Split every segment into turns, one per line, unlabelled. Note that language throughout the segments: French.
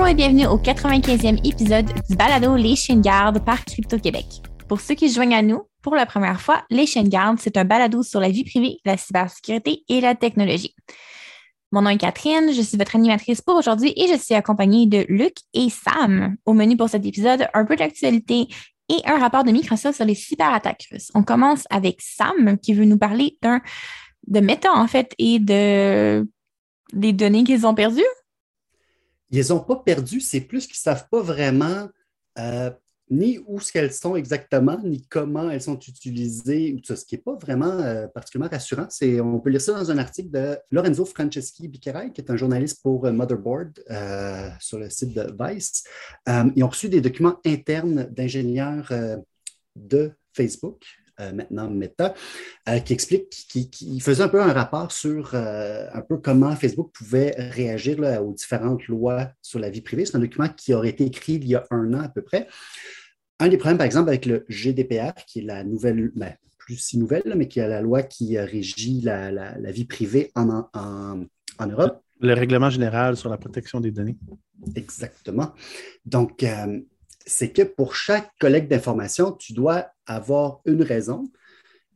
Bonjour et bienvenue au 95e épisode du balado Les Chiens Garde par Crypto Québec. Pour ceux qui se joignent à nous, pour la première fois, Les Chiens Garde, c'est un balado sur la vie privée, la cybersécurité et la technologie. Mon nom est Catherine, je suis votre animatrice pour aujourd'hui et je suis accompagnée de Luc et Sam. Au menu pour cet épisode, un peu d'actualité et un rapport de Microsoft sur les cyberattaques russes. On commence avec Sam qui veut nous parler d'un de Meta en fait et de des données qu'ils ont perdues.
Ils n'ont pas perdu, c'est plus qu'ils savent pas vraiment euh, ni où ce qu'elles sont exactement, ni comment elles sont utilisées, ce qui n'est pas vraiment euh, particulièrement rassurant. On peut lire ça dans un article de Lorenzo Franceschi Bicaray, qui est un journaliste pour euh, Motherboard sur le site de Vice. ils ont reçu des documents internes d'ingénieurs de Facebook euh, maintenant Meta, euh, qui explique, qui, faisait un peu un rapport sur euh, un peu comment Facebook pouvait réagir aux différentes lois sur la vie privée. C'est un document qui aurait été écrit il y a un an à peu près. Un des problèmes, par exemple, avec le GDPR, qui est la nouvelle, ben, plus si nouvelle, mais qui est la loi qui régit la, vie privée en, en, Europe.
Le règlement général sur la protection des données.
Exactement. Donc, c'est que pour chaque collecte d'informations, tu dois avoir une raison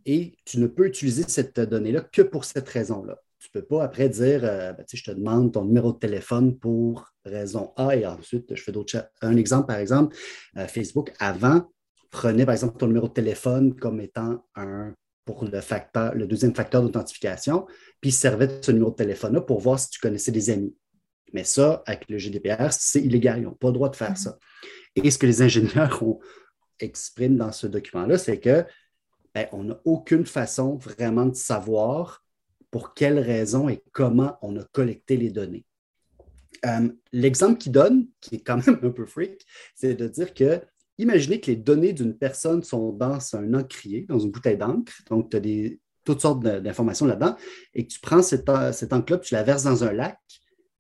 et tu ne peux utiliser cette donnée-là que pour cette raison-là. Tu ne peux pas après dire, euh, ben, je te demande ton numéro de téléphone pour raison A et ensuite je fais d'autres choses. Un exemple, par exemple, euh, Facebook avant prenait par exemple ton numéro de téléphone comme étant un pour le facteur, le deuxième facteur d'authentification, puis servait de ce numéro de téléphone-là pour voir si tu connaissais des amis. Mais ça, avec le GDPR, c'est illégal. Ils n'ont pas le droit de faire mm-hmm. ça. Et ce que les ingénieurs expriment dans ce document-là, c'est que ben, on n'a aucune façon vraiment de savoir pour quelles raisons et comment on a collecté les données. Euh, l'exemple qu'il donne, qui est quand même un peu freak, c'est de dire que imaginez que les données d'une personne sont dans un encrier, dans une bouteille d'encre. Donc, tu as toutes sortes d'informations là-dedans, et que tu prends cette, cette encre-là, tu la verses dans un lac,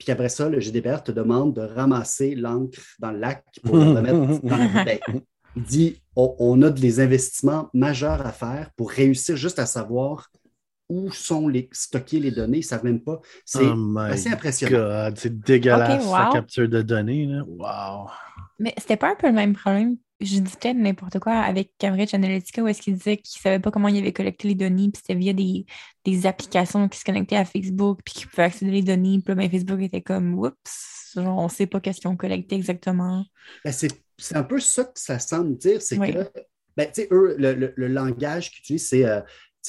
puis après ça, le GDPR te demande de ramasser l'encre dans le lac pour la remettre dans la bouteille. Il dit on, a des investissements majeurs à faire pour réussir juste à savoir où sont les stockées les données. Ils ne savent même pas. C'est oh assez impressionnant.
C'est dégueulasse la capture de données. Là. Wow.
Mais c'était pas un peu le même problème je dis peut-être n'importe quoi avec Cambridge Analytica où est-ce qu'il disait qu'il ne savait pas comment il avait collecté les données, puis c'était via des, applications qui se connectaient à Facebook, puis qui pouvaient accéder les données. Puis là, ben, Facebook était comme oups, on ne sait pas qu'est-ce qu'ils ont collecté exactement.
Ben, c'est un peu ça que ça semble dire, c'est que ben, eux, le, langage qu'ils utilisent, c'est euh,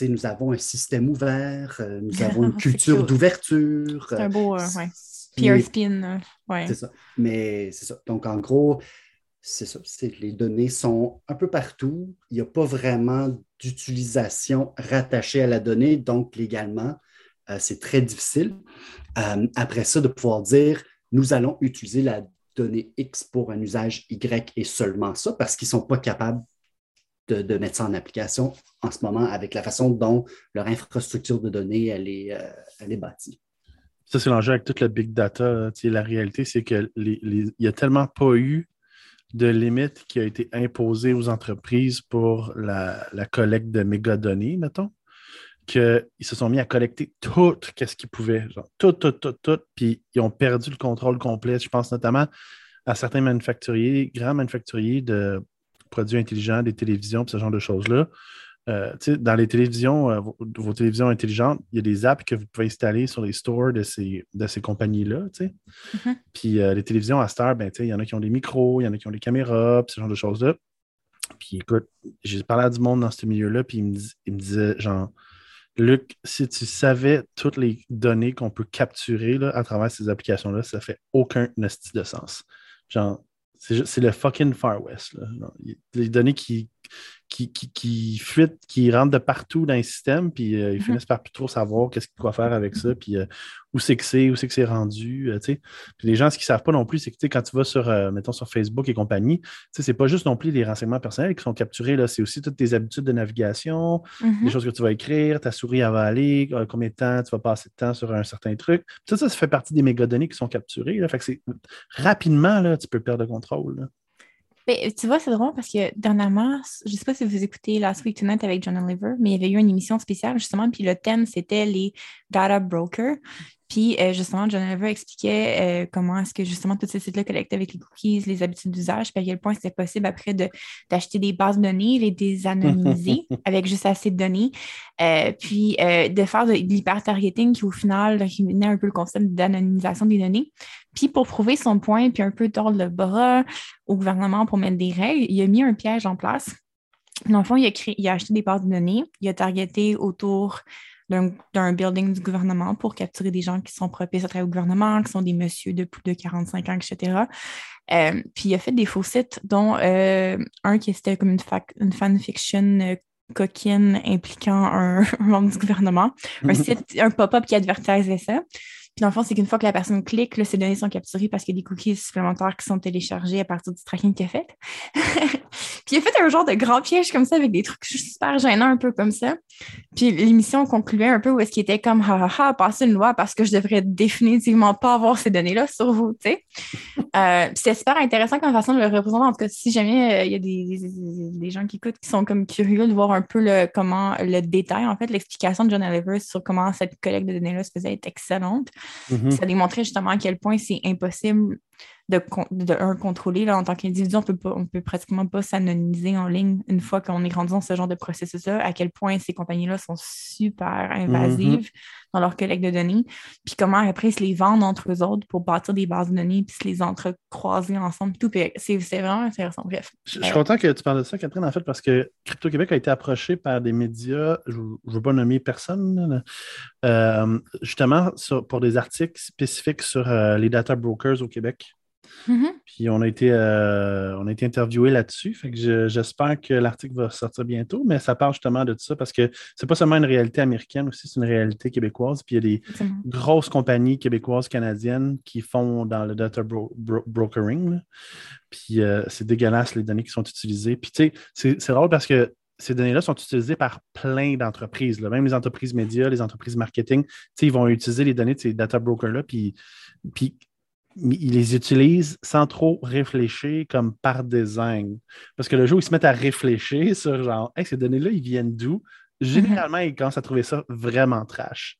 nous avons un système ouvert, euh, nous avons une culture d'ouverture.
C'est un beau, euh, ouais. Peer spin. ouais.
C'est ça. Mais c'est ça. Donc, en gros, c'est ça, les données sont un peu partout. Il n'y a pas vraiment d'utilisation rattachée à la donnée, donc légalement, euh, c'est très difficile. Euh, après ça, de pouvoir dire, nous allons utiliser la donnée X pour un usage Y et seulement ça, parce qu'ils ne sont pas capables de, mettre ça en application en ce moment avec la façon dont leur infrastructure de données, elle est, euh, elle est bâtie.
Ça, c'est l'enjeu avec toute la big data. La réalité, c'est qu'il n'y a tellement pas eu de limite qui a été imposée aux entreprises pour la, collecte de mégadonnées, mettons, qu'ils se sont mis à collecter tout ce qu'ils pouvaient, tout, tout, tout, tout, puis ils ont perdu le contrôle complet. Je pense notamment à certains manufacturiers, grands manufacturiers de produits intelligents, des télévisions, ce genre de choses-là, euh, dans les télévisions, euh, vos, télévisions intelligentes, il y a des apps que vous pouvez installer sur les stores de ces, de ces compagnies-là. Mm-hmm. Puis euh, les télévisions à Star, ben, il y en a qui ont des micros, il y en a qui ont des caméras, ce genre de choses-là. Puis écoute, j'ai parlé à du monde dans ce milieu-là, puis il me, il me, disait, genre, Luc, si tu savais toutes les données qu'on peut capturer là, à travers ces applications-là, ça fait aucun de sens. Genre, c'est le fucking Far West. Les données qui, qui, qui, fuitent, qui rentrent de partout dans le système, puis euh, ils mhm. finissent par plus trop savoir qu'est-ce qu'ils doivent faire avec ça, puis euh, où c'est que c'est, où c'est que c'est rendu. Euh, puis les gens, ce qu'ils ne savent pas non plus, c'est que quand tu vas sur, mettons, sur Facebook et compagnie, c'est pas juste non plus les renseignements personnels qui sont capturés, là, c'est aussi toutes tes habitudes de navigation, les mhm. choses que tu vas écrire, ta souris elle va aller, combien de temps tu vas passer de temps sur un certain truc. Tout ça, ça fait partie des mégadonnées qui sont capturées. Là, fait que c'est rapidement, là, tu peux perdre le contrôle.
Ben, tu vois, c'est drôle parce que dernièrement, je ne sais pas si vous écoutez Last Week Tonight avec John Oliver, mais il y avait eu une émission spéciale justement, puis le thème c'était les data brokers. Puis euh, justement, John Oliver expliquait euh, comment est-ce que justement tous ces sites-là collectent avec les cookies, les habitudes d'usage, puis à quel point c'était possible après d'acheter des bases de données, les désanonymiser avec juste assez de données, euh, puis de faire de, l'hyper-targeting qui au final venait un peu le concept d'anonymisation des données. Puis pour prouver son point, puis un peu tordre le bras au gouvernement pour mettre des règles, il a mis un piège en place. Dans le fond, il a, créé, il a acheté des bases de données, il a targeté autour d'un building du gouvernement pour capturer des gens qui sont propriétaires au gouvernement, qui sont des messieurs de plus de 45 ans, etc. Euh, puis il a fait des faux sites, dont euh, un qui était comme une, une fanfiction euh, coquine impliquant un, membre du gouvernement, un site, un pop-up qui advertisait ça. Puis dans le fond, c'est qu'une fois que la personne clique, là, ces données sont capturées parce qu'il y a des cookies supplémentaires qui sont téléchargés à partir du tracking qu'il a fait. puis il a fait un genre de grand piège comme ça avec des trucs super gênants un peu comme ça. Puis l'émission concluait un peu où est-ce qu'il était comme ha ha ha, passer une loi parce que je devrais définitivement pas avoir ces données-là sur vous, tu sais. euh, c'est super intéressant comme façon de le représenter. En tout cas, si jamais euh, il y a des, des, gens qui écoutent qui sont comme curieux de voir un peu le, comment le détail, en fait, l'explication de John Oliver sur comment cette collecte de données-là se faisait est excellente. Mm-hmm. Ça démontrait justement à quel point c'est impossible de, de un, contrôler. Là, en tant qu'individu, on peut on peut pratiquement pas s'anonymiser en ligne une fois qu'on est rendu dans ce genre de processus-là, à quel point ces compagnies-là sont super invasives mm-hmm. dans leur collecte de données, puis comment après ils se les vendent entre eux autres pour bâtir des bases de données, puis se les entrecroiser ensemble, tout. C'est vraiment intéressant. Bref.
Je, suis content que tu parles de ça, Catherine, en fait, parce que Crypto-Québec a été approché par des médias, je ne veux pas nommer personne, euh, justement pour des articles spécifiques sur euh, les data brokers au Québec. Mm-hmm. Puis on a été, euh, on a été interviewé là-dessus. Fait que j'espère que l'article va sortir bientôt, mais ça parle justement de ça parce que c'est pas seulement une réalité américaine aussi, c'est une réalité québécoise. Puis il y a des grosses compagnies québécoises, canadiennes qui font dans le data brokering. Puis euh, c'est dégueulasse les données qui sont utilisées. Puis tu sais, c'est drôle parce que ces données-là sont utilisées par plein d'entreprises, même les entreprises médias, les entreprises marketing. Ils vont utiliser les données de ces data brokers-là, puis, puis ils les utilisent sans trop réfléchir comme par design. Parce que le jour où ils se mettent à réfléchir sur genre, hey, ces données-là, ils viennent d'où? Généralement, ils commencent à trouver ça vraiment trash.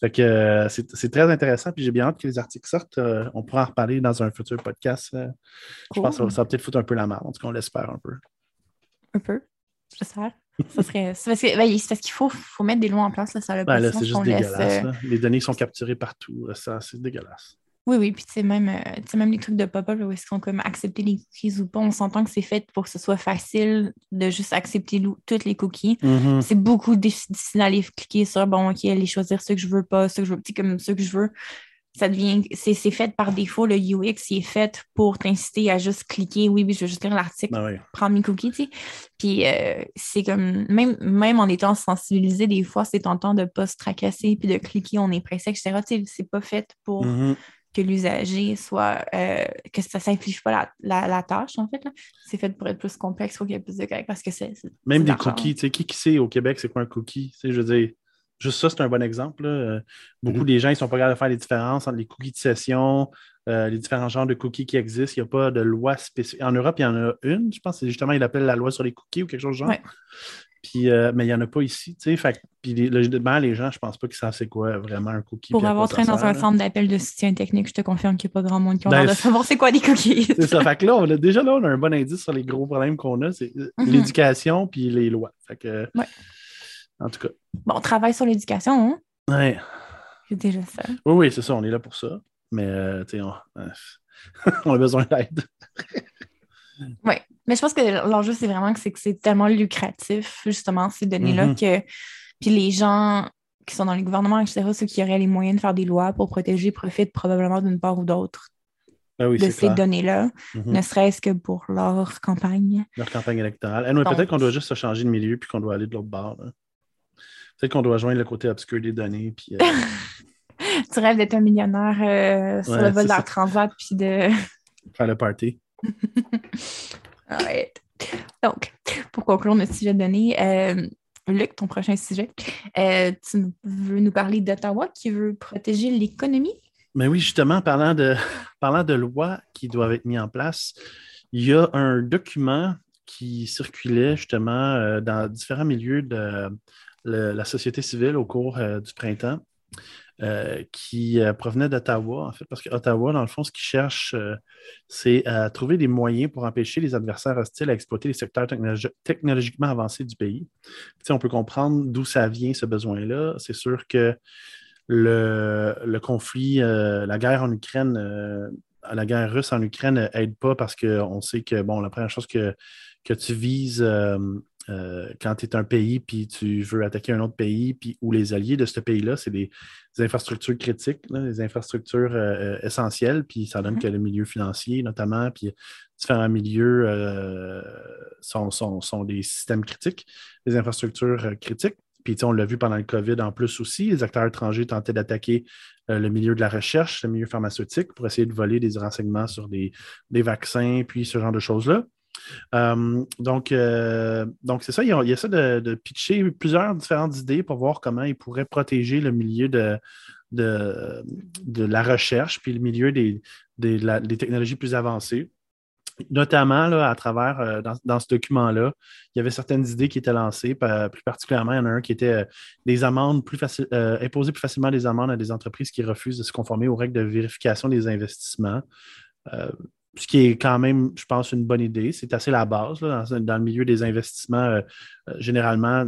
Fait que euh, c'est très intéressant, puis j'ai bien hâte que les articles sortent. Euh, on pourra en reparler dans un futur podcast. Euh. Je pense que ça va, peut-être foutre un peu la main, en tout cas, on l'espère un peu.
Un peu, j'espère. Ça serait... C'est parce qu'il faut, faut, mettre des lois en place. Là, ça
ben c'est juste dégueulasse. Les données sont capturées partout. Ça, c'est dégueulasse.
Oui, oui, puis tu sais, même, euh, même les trucs de pop-up où est-ce qu'on comme accepter les cookies ou pas, on s'entend que c'est fait pour que ce soit facile de juste accepter toutes les cookies.
Mm-hmm.
C'est beaucoup difficile d'aller cliquer sur bon, ok, aller choisir ce que je veux pas, ce que je veux, comme ce que je veux. Ça devient, c'est fait par défaut, le UX il est fait pour t'inciter à juste cliquer, oui, oui, je veux juste lire l'article,
ben
prendre mes cookies, tu sais. Puis euh, c'est comme, même, même en étant sensibilisé, des fois, c'est tentant de ne pas se tracasser puis de cliquer, on est pressé, etc. Tu sais, c'est pas fait pour.
Mm-hmm
que l'usager soit, euh, que ça ne simplifie pas la, tâche, en fait. C'est fait pour être plus complexe, il faut qu'il y ait plus de parce que c'est.
Même des cookies, tu sais, qui, qui sait au Québec, c'est quoi un cookie? je veux dire, juste ça, c'est un bon exemple. Euh, beaucoup mm-hmm. des gens, ils sont pas capables de faire les différences entre les cookies de session, euh, les différents genres de cookies qui existent. Il n'y a pas de loi spécifique. En Europe, il y en a une, je pense, c'est justement, il appelle la loi sur les cookies ou quelque chose de genre. Puis, euh, mais il n'y en a pas ici. tu sais. puis logiquement, les gens, je pense pas qu'ils savent c'est quoi vraiment un cookie.
Pour avoir traîné dans un centre d'appel de soutien technique, je te confirme qu'il n'y a pas grand monde qui a ben, de savoir c'est quoi des cookies.
c'est ça. Fait que là, on a, déjà là, on a un bon indice sur les gros problèmes qu'on a. C'est euh, mhm. l'éducation puis les lois. Fait que,
ouais.
En tout cas.
Bon, on travaille sur l'éducation, hein?
Ouais.
C'est déjà ça.
Oui, oui, c'est ça. On est là pour ça. Mais, euh, tu sais, on, on a besoin d'aide.
Oui, mais je pense que l'enjeu, c'est vraiment que c'est tellement lucratif, justement, ces données-là, mm-hmm. que puis les gens qui sont dans les gouvernements, etc., ceux qui auraient les moyens de faire des lois pour protéger profitent probablement d'une part ou d'autre
ah
de ces données-là, mm-hmm. ne serait-ce que pour leur campagne.
Leur campagne électorale. Eh, peut-être qu'on doit juste se changer de milieu puis qu'on doit aller de l'autre bord. Peut-être qu'on doit joindre le côté obscur des données. Puis, euh,
tu rêves d'être un millionnaire euh, sur le vol de transat puis de.
Faire le party.
Donc, pour conclure notre sujet de données, euh, Luc, ton prochain sujet, euh, tu veux nous parler d'Ottawa qui veut protéger l'économie?
Mais oui, justement, parlant de, parlant de lois qui doivent être mises en place, Il y a un document qui circulait justement euh, dans différents milieux de la société civile au cours euh, du printemps. Euh, qui provenait d'Ottawa, en fait, parce qu'Ottawa, dans le fond, ce qu'ils cherche, c'est à trouver des moyens pour empêcher les adversaires hostiles à exploiter les secteurs technologiquement avancés du pays. on peut comprendre d'où ça vient, ce besoin-là. C'est sûr que le, conflit, la guerre en Ukraine, la guerre russe en Ukraine n'aide pas parce qu'on sait que, bon, la première chose que que tu vises euh, euh, quand tu es un pays puis tu veux attaquer un autre pays, puis où les alliés de ce pays-là, c'est des, infrastructures critiques, des infrastructures euh, essentielles, puis ça donne mm-hmm. que le milieu financier, notamment, puis différents milieux sont, sont, des systèmes critiques, des infrastructures critiques. Puis on l'a vu pendant le COVID en plus aussi, les acteurs étrangers tentaient d'attaquer le milieu de la recherche, le milieu pharmaceutique, pour essayer de voler des renseignements sur des, des vaccins, puis ce genre de choses-là. Euh, donc, euh, donc c'est ça, il, a ça de, pitcher plusieurs différentes idées pour voir comment ils pourraient protéger le milieu de, de, la recherche, puis le milieu des, technologies plus avancées. Notamment là, à travers, euh, dans, ce document-là, il y avait certaines idées qui étaient lancées, plus particulièrement, il y en a un qui était des amendes plus imposer plus facilement des amendes à des entreprises qui refusent de se conformer aux règles de vérification des investissements ce qui est quand même, je pense, une bonne idée. C'est assez la base. dans, le milieu des investissements, euh, euh, généralement,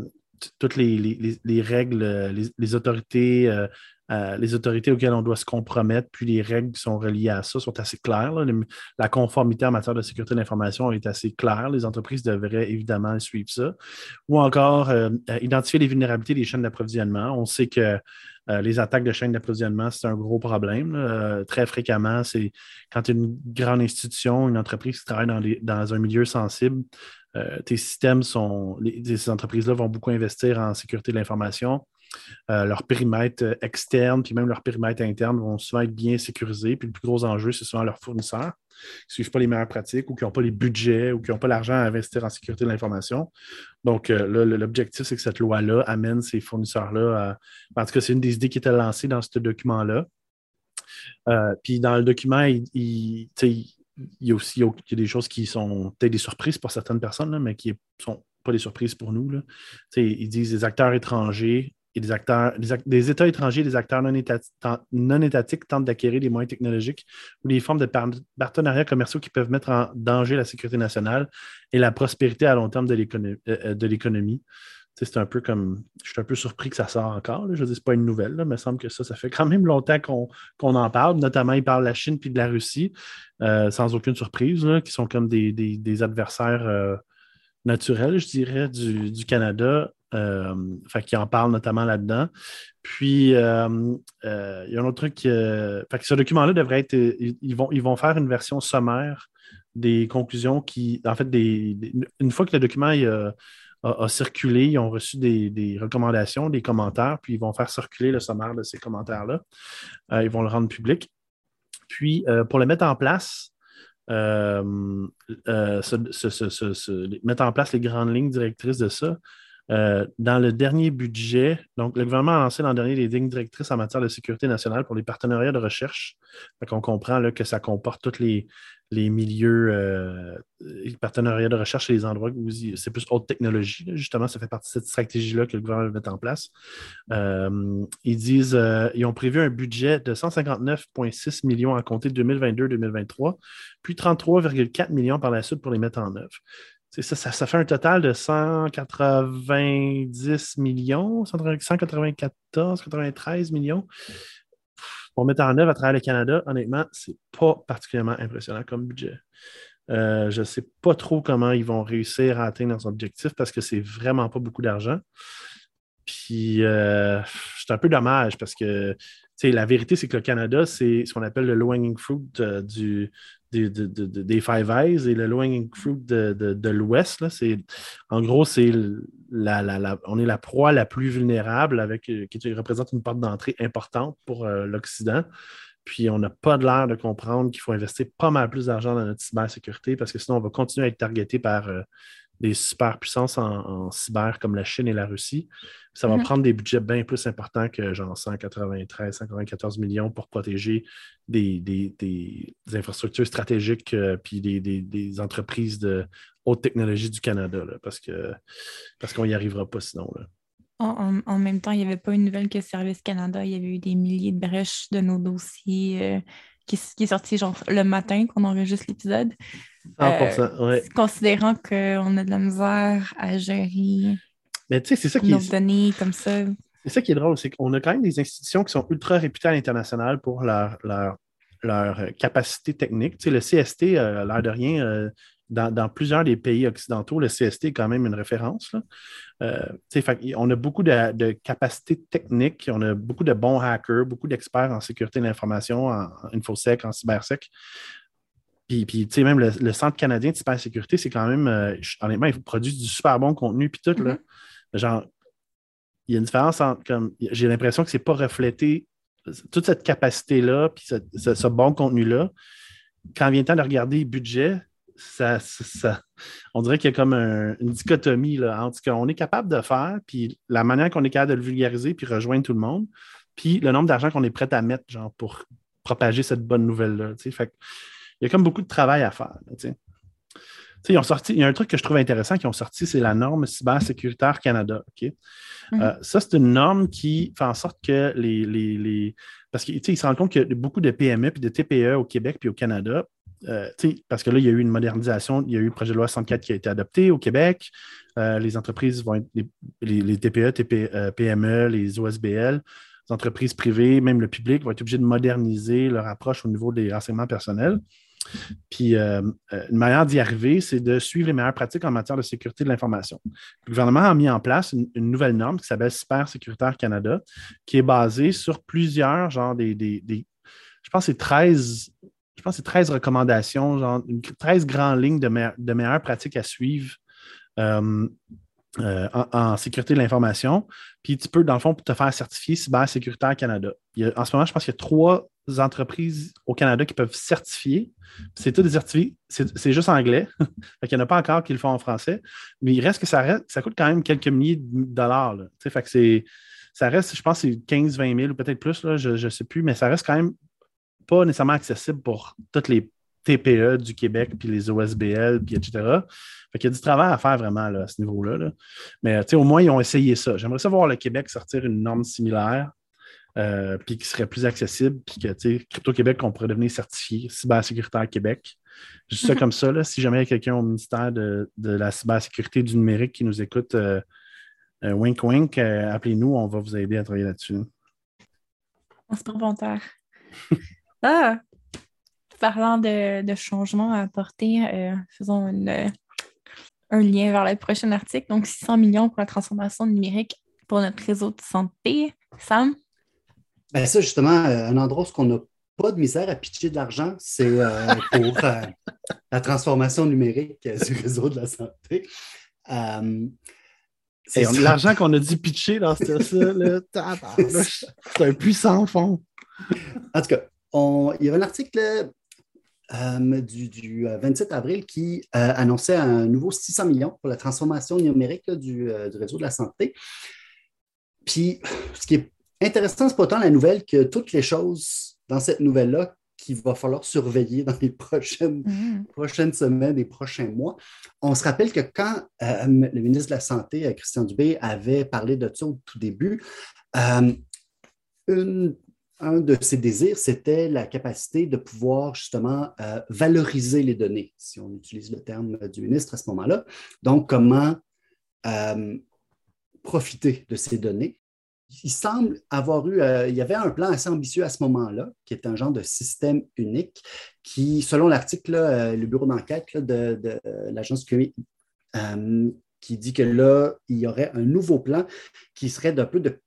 toutes les, règles, euh, les, autorités, les autorités auxquelles on doit se compromettre, puis les règles qui sont reliées à ça sont assez claires. La conformité en matière de sécurité de l'information est assez claire. Les entreprises devraient évidemment suivre ça. Ou encore, identifier les vulnérabilités des chaînes d'approvisionnement. On sait que euh, les attaques de chaîne d'approvisionnement, c'est un gros problème. Euh, très fréquemment, c'est quand tu es une grande institution, une entreprise qui travaille dans, un milieu sensible, euh, tes systèmes sont. ces entreprises-là vont beaucoup investir en sécurité de l'information. Leur périmètre externe, puis même leur périmètre interne vont souvent être bien sécurisés. Puis le plus gros enjeu, c'est souvent leurs fournisseurs qui ne suivent pas les meilleures pratiques ou qui n'ont pas les budgets ou qui n'ont pas l'argent à investir en sécurité de l'information. Donc, euh, l'objectif, c'est que cette loi-là amène ces fournisseurs-là à. En tout cas, c'est une des idées qui était lancée dans ce document-là. Euh, puis dans le document, il, y a aussi des choses qui sont peut-être des surprises pour certaines personnes, mais qui ne sont pas des surprises pour nous. Là. Ils disent des acteurs étrangers et des acteurs, des, États étrangers, des acteurs non, étatiques tentent d'acquérir des moyens technologiques ou des formes de partenariats commerciaux qui peuvent mettre en danger la sécurité nationale et la prospérité à long terme de euh, l'économie. C'est un peu comme. Je suis un peu surpris que ça sort encore. Je dire, ce n'est pas une nouvelle, mais il me semble que ça, ça fait quand même longtemps qu'on en parle. Notamment, il parle de la Chine puis de la Russie, euh, sans aucune surprise, qui sont comme des, adversaires euh, naturels, je dirais, du Canada euh, fait qu'il en parle notamment là-dedans. Puis, euh, euh, il y a un autre truc. fait que ce document-là devrait être. Ils vont, ils vont faire une version sommaire des conclusions qui. En fait, des, une fois que le document a, circulé, ils ont reçu des, recommandations, des commentaires, puis ils vont faire circuler le sommaire de ces commentaires-là. ils vont le rendre public. Puis, pour le mettre en place, mettre en place les grandes lignes directrices de ça, euh, dans le dernier budget, donc le gouvernement a lancé l'an dernier les lignes directrices en matière de sécurité nationale pour les partenariats de recherche. On comprend là, que ça comporte tous les, milieux, euh, les partenariats de recherche et les endroits où c'est plus haute technologie. Justement, ça fait partie de cette stratégie-là que le gouvernement met en place. Euh, ils disent ils ont prévu un budget de 159,6 millions à compter de 2022-2023, puis 33,4 millions par la suite pour les mettre en œuvre. Ça, ça, fait un total de 190 millions, 194, 93 millions. Pour mettre en œuvre à travers le Canada, honnêtement, c'est pas particulièrement impressionnant comme budget. Euh, je ne sais pas trop comment ils vont réussir à atteindre leurs objectifs parce que c'est vraiment pas beaucoup d'argent. Puis euh, c'est un peu dommage parce que la vérité, c'est que le Canada, c'est ce qu'on appelle le low-hanging fruit euh, du, des Five Eyes et le low-hanging fruit de, l'Ouest. En gros, c'est la, on est la proie la plus vulnérable avec, euh, qui représente une porte d'entrée importante pour euh, l'Occident. Puis on n'a pas de l'air de comprendre qu'il faut investir pas mal plus d'argent dans notre cybersécurité parce que sinon on va continuer à être targeté par des superpuissances en, en cyber comme la Chine et la Russie, ça va
Mhm.
prendre des budgets bien plus importants que genre 193, 194 millions pour protéger des, des- des- infrastructures stratégiques euh, puis des, des- des entreprises de haute technologie du Canada, là, parce que parce qu'on n'y arrivera pas sinon. là.
En, en- même temps, il n'y avait pas une nouvelle que Service Canada. Il y avait eu des milliers de brèches de nos dossiers euh, qui, qui est sorti genre le matin qu'on enregistre l'épisode.
100%, ouais.
Considérant qu'on a de la misère à gérer
Mais tu sais, c'est ça qui
nos
est,
données comme ça.
C'est ça qui est drôle, c'est qu'on a quand même des institutions qui sont ultra réputées à l'international pour leur, leur, leur, euh, capacité technique. Tu sais, le CST, euh, l'air de rien, euh, dans, dans plusieurs des pays occidentaux, le CST est quand même une référence. là. Euh, fait on a beaucoup de, de capacités techniques, on a beaucoup de bons hackers, beaucoup d'experts en sécurité de l'information, en, en infosec, en cybersec. Puis, puis, tu sais, même le, le Centre canadien de cybersécurité, c'est quand même, euh, honnêtement, ils produisent du super bon contenu, puis tout, là. Genre, il y a une différence entre, comme, j'ai l'impression que c'est pas reflété, toute cette capacité-là, puis ce, ce- ce bon contenu-là, quand vient le temps de regarder le budget, ça, ça- ça- on dirait qu'il y a comme un- une dichotomie là, entre ce qu'on est capable de faire, puis la manière qu'on est capable de le vulgariser, puis rejoindre tout le monde, puis le nombre d'argent qu'on est prêt à mettre, genre, pour propager cette bonne nouvelle-là. tu sais. Fait il y a comme beaucoup de travail à faire. là, ils ont sorti, il y a un truc que je trouve intéressant qu'ils ont sorti, c'est la norme cybersécuritaire Canada.
Mhm.
Euh, ça, c'est une norme qui fait en sorte que les. les- les- parce qu'ils se rendent compte qu'il y a beaucoup de PME et de TPE au Québec puis au Canada. euh, parce que là, il y a eu une modernisation, il y a eu le projet de loi 64 qui a été adopté au Québec. Euh, les entreprises vont être les, TPE, TP, PME, les OSBL, les entreprises privées, même le public vont être obligés de moderniser leur approche au niveau des renseignements personnels. Puis, euh, euh, une manière d'y arriver, c'est de suivre les meilleures pratiques en matière de sécurité de l'information. Le gouvernement a mis en place une, nouvelle norme qui s'appelle Cyber Sécuritaire Canada, qui est basée sur plusieurs, genre des, je pense que c'est 13, je pense que c'est 13 recommandations, genre une- 13 grandes lignes de, me- de meilleures pratiques à suivre euh, en, sécurité de l'information. Puis tu peux, dans le fond, te faire certifier Cyber Sécuritaire Canada. En ce moment, je pense qu'il y a trois entreprises au Canada qui peuvent certifier. C'est tout des certifiés. C'est juste anglais. qu'il n'y en a pas encore qui le font en français. Mais il reste que ça, coûte quand même quelques milliers de dollars. là. Fait que c'est. Ça reste, je pense, c'est 15-20 000 ou peut-être plus, je ne sais plus, mais ça reste quand même pas nécessairement accessible pour toutes les TPE du Québec, puis les OSBL, puis etc. Fait y a du travail à faire vraiment à ce niveau-là. là. Mais au moins, ils ont essayé ça. J'aimerais ça voir le Québec sortir une norme similaire, euh, puis qui serait plus accessible, puis que, tu sais, Crypto-Québec, on pourrait devenir certifié Cybersécuritaire Québec. Dis ça
Mhm.
comme ça, là. si jamais il y a quelqu'un au ministère de, de la cybersécurité du numérique qui nous écoute, euh, euh, wink wink, appelez-nous, on va vous aider à travailler là-dessus.
On se bon terre. ah! Parlant de, de changements à apporter, faisons une, un lien vers le prochain article. Donc, 600 millions pour la transformation numérique pour notre réseau de santé. Sam?
Ben ça, justement, euh, un endroit où on n'a pas de misère à pitcher de l'argent, c'est euh, pour euh, la transformation numérique du réseau de la santé. Euh, c'est.
L'argent qu'on a dit pitcher dans ce c'est un puissant fond.
En tout cas, on- il y avait un article euh, du, du, euh, 27 avril qui euh, annonçait un nouveau 600 millions pour la transformation numérique là, du, euh, du réseau de la santé. Puis, ce qui est intéressant, c'est pas tant la nouvelle que toutes les choses dans cette nouvelle-là qu'il va falloir surveiller dans les prochaines,
Mhm.
prochaines semaines et prochains mois. On se rappelle que quand euh, le ministre de la Santé, euh, Christian Dubé, avait parlé de ça au tout début, euh, une- un de ses désirs, c'était la capacité de pouvoir justement euh, valoriser les données, si on utilise le terme du ministre à ce moment-là. Donc, comment profiter de ces données. Il semble avoir eu, euh, il y avait un plan assez ambitieux à ce moment-là, qui est un genre de système unique, qui, selon l'article, euh, le bureau d'enquête de, de, euh, l'agence QI, qui dit que là, il y aurait un nouveau plan qui serait d'un peu de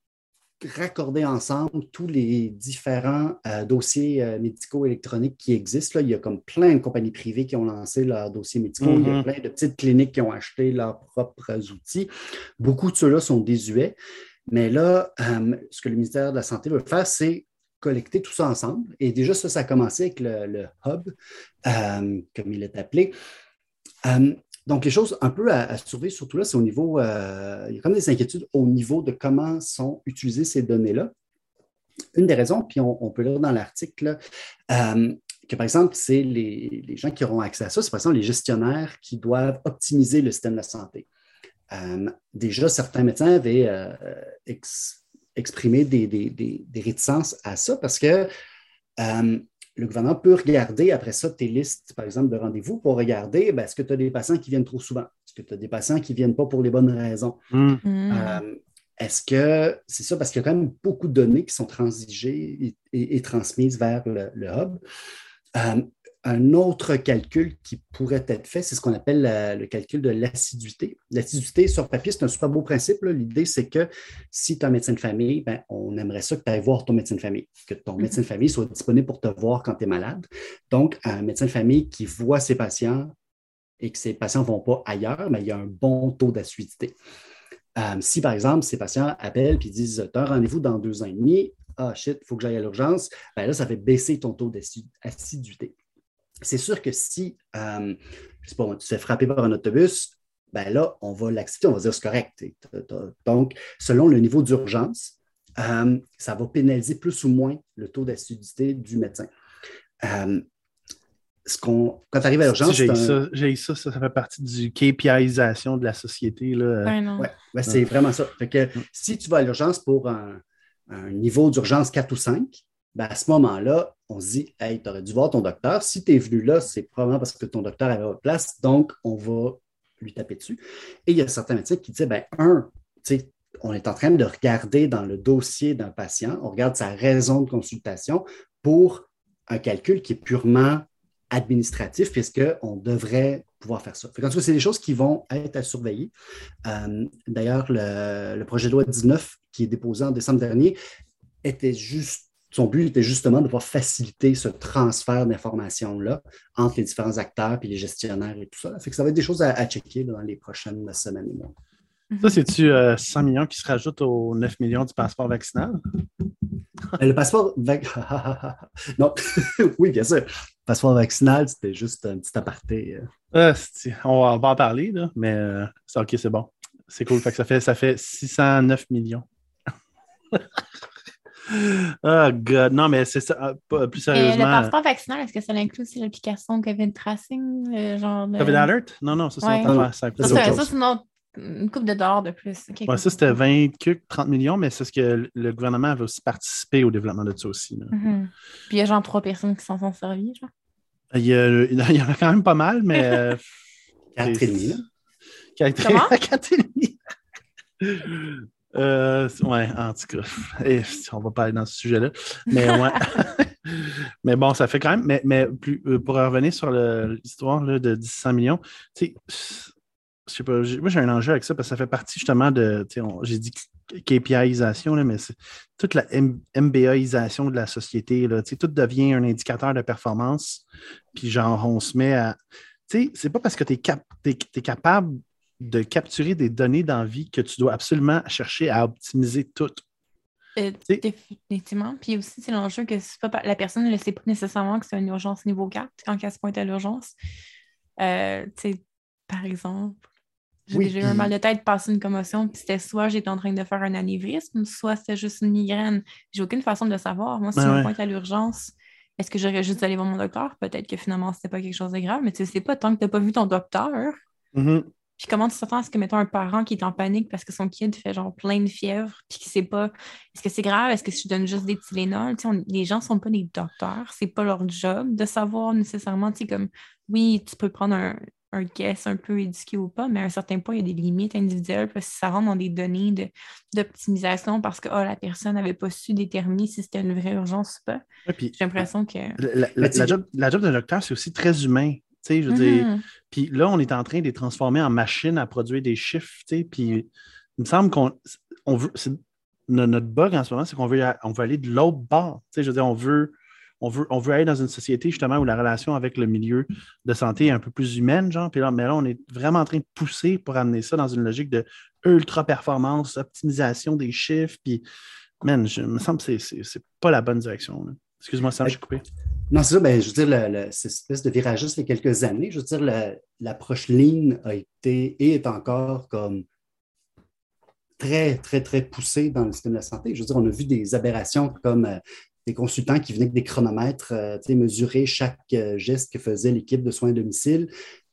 raccorder ensemble tous les différents euh, dossiers euh, médicaux électroniques qui existent. Là. Il y a comme plein de compagnies privées qui ont lancé leurs dossiers médicaux. Il y a
Mhm.
plein de petites cliniques qui ont acheté leurs propres outils. Beaucoup de ceux-là sont désuets. Mais là, euh, ce que le ministère de la Santé veut faire, c'est collecter tout ça ensemble. Et déjà, ça, ça a commencé avec le, hub, euh, comme il est appelé. Euh, donc, les choses un peu à, surveiller, surtout là, c'est au niveau, il y a comme des inquiétudes au niveau de comment sont utilisées ces données-là. Une des raisons, puis on, peut lire dans l'article, que par exemple, c'est les, gens qui auront accès à ça, c'est par exemple les gestionnaires qui doivent optimiser le système de la santé. Euh, déjà, certains médecins avaient exprimé des, réticences à ça parce que le gouvernement peut regarder après ça tes listes, par exemple, de rendez-vous pour regarder ben, est-ce que tu as des patients qui viennent trop souvent? Est-ce que tu as des patients qui ne viennent pas pour les bonnes raisons?
Hmm.
Euh, est-ce que c'est ça? Parce qu'il y a quand même beaucoup de données qui sont transigées et, transmises vers le, hub. Un autre calcul qui pourrait être fait, c'est ce qu'on appelle le calcul de l'assiduité. L'assiduité sur papier, c'est un super beau principe. L'idée, c'est que si tu es un médecin de famille, ben, on aimerait ça que tu ailles voir ton médecin de famille, que ton médecin de famille soit disponible pour te voir quand tu es malade. Donc, un médecin de famille qui voit ses patients et que ses patients ne vont pas ailleurs, mais il y a un bon taux d'assiduité. Euh, si, par exemple, ces patients appellent et disent Tu as un rendez-vous dans deux ans et demi, ah shit, il faut que j'aille à l'urgence, ben là, ça fait baisser ton taux d'assiduité. C'est sûr que si, euh, je sais pas, tu te fais frapper par un autobus, ben là, on va l'accepter, on va dire c'est correct. Donc, selon le niveau d'urgence, euh, ça va pénaliser plus ou moins le taux d'assiduité du médecin. Euh, ce qu'on, quand tu arrives à l'urgence.
J'ai ça, ça, ça, fait partie du KPIisation de la société.
Là.
Ouais, c'est vraiment ça. Fait que, si tu vas à l'urgence pour un, un niveau d'urgence 4 ou 5, ben, à ce moment-là, on se dit Hey, tu aurais dû voir ton docteur. Si tu es venu là, c'est probablement parce que ton docteur avait votre place, donc on va lui taper dessus. Et il y a certains médecins qui disent ben, un, on est en train de regarder dans le dossier d'un patient, on regarde sa raison de consultation pour un calcul qui est purement administratif, puisqu'on devrait pouvoir faire ça. En tout cas, c'est des choses qui vont être à surveiller. Euh, d'ailleurs, le, le, projet de loi 19 qui est déposé en décembre dernier était juste son but était justement de pouvoir faciliter ce transfert d'informations-là entre les différents acteurs et les gestionnaires et tout ça. Fait que ça va être des choses à, checker dans les prochaines semaines et mois.
Ça, c'est-tu 100 euh, millions qui se rajoutent aux 9 millions du passeport vaccinal?
Euh, le passeport vaccinal. non, oui, bien sûr. Le passeport vaccinal, c'était juste un petit aparté.
Euh. on, va, en parler, là, mais c'est OK, c'est bon. C'est cool. ça, fait, ça fait 609 millions. Oh, God. Non, mais c'est ça. Euh, plus sérieusement.
le passeport vaccinal, est-ce que ça inclut aussi l'application COVID Tracing? Genre
COVID Alert? Non, non, ça, c'est
ouais. Ça, ça, c'est une, coupe de dollars de plus.
ça, c'était 20, 30 millions, mais c'est ce que le gouvernement avait aussi participé au développement de ça aussi.
Mm-hmm. Puis il y a genre trois personnes qui s'en sont servies, genre.
Il y, a, il y en a quand même pas mal, mais. Euh,
quatre et demi.
Quatre et demi. Euh, ouais, en tout cas, et, on va pas aller dans ce sujet-là. Mais ouais. mais bon, ça fait quand même. Mais, mais plus, euh, pour revenir sur l'histoire de 100 millions, tu sais, je sais pas, moi j'ai un enjeu avec ça parce que ça fait partie justement de, j'ai dit KPIisation, là, mais c'est toute la MBAisation de la société. Là, tout devient un indicateur de performance. Puis genre, on se met à. Tu sais, c'est pas parce que tu es, cap es, capable de capturer des données d'envie que tu dois absolument chercher à optimiser toutes.
Euh, définitivement. Puis aussi, c'est l'enjeu que pas, la personne ne sait pas nécessairement que c'est une urgence niveau 4 quand elle se pointe à l'urgence. Euh, par exemple, j'ai déjà eu un mal de tête, passé une commotion, puis c'était soit j'étais en train de faire un anévrisme, soit c'était juste une migraine. J'ai aucune façon de le savoir. Moi, si je me pointe à l'urgence, est-ce que j'aurais juste allé voir mon docteur? Peut-être que finalement, c'était pas quelque chose de grave, mais tu sais pas tant que tu n'as pas vu ton docteur.
Mm-hmm.
Puis comment tu t'attends à ce que, mettons, un parent qui est en panique parce que son kid fait genre plein de fièvre, puis qui sait pas, est-ce que c'est grave, est-ce que je donne juste des Tylenol? les gens sont pas des docteurs, c'est pas leur job de savoir nécessairement, tu sais, comme, oui, tu peux prendre un, un guess un peu éduqué ou pas, mais à un certain point, il y a des limites individuelles, parce que ça rentre dans des données d'optimisation parce que oh, la personne n'avait pas su déterminer si c'était une vraie urgence ou pas. J'ai l'impression que...
La, job, la job d'un docteur, c'est aussi très humain je veux
mm-hmm.
puis là, on est en train de les transformer en machines à produire des chiffres, puis il me semble qu'on on veut, notre bug en ce moment, c'est qu'on veut, on veut aller de l'autre bord. je veux dire, on veut, on, veut, on veut aller dans une société justement où la relation avec le milieu de santé est un peu plus humaine, genre. Puis là, mais là, on est vraiment en train de pousser pour amener ça dans une logique de ultra-performance, optimisation des chiffres. Puis, man, je, me semble que c'est pas la bonne direction. Excuse-moi, Sam, j'ai coupé.
Non, c'est ça, ben, je veux dire, le, le, cette espèce de virage ça fait quelques années. Je veux dire, l'approche lean a été et est encore comme très, très, très poussée dans le système de la santé. Je veux dire, on a vu des aberrations comme euh, des consultants qui venaient avec des chronomètres euh, mesurer chaque euh, geste que faisait l'équipe de soins à domicile.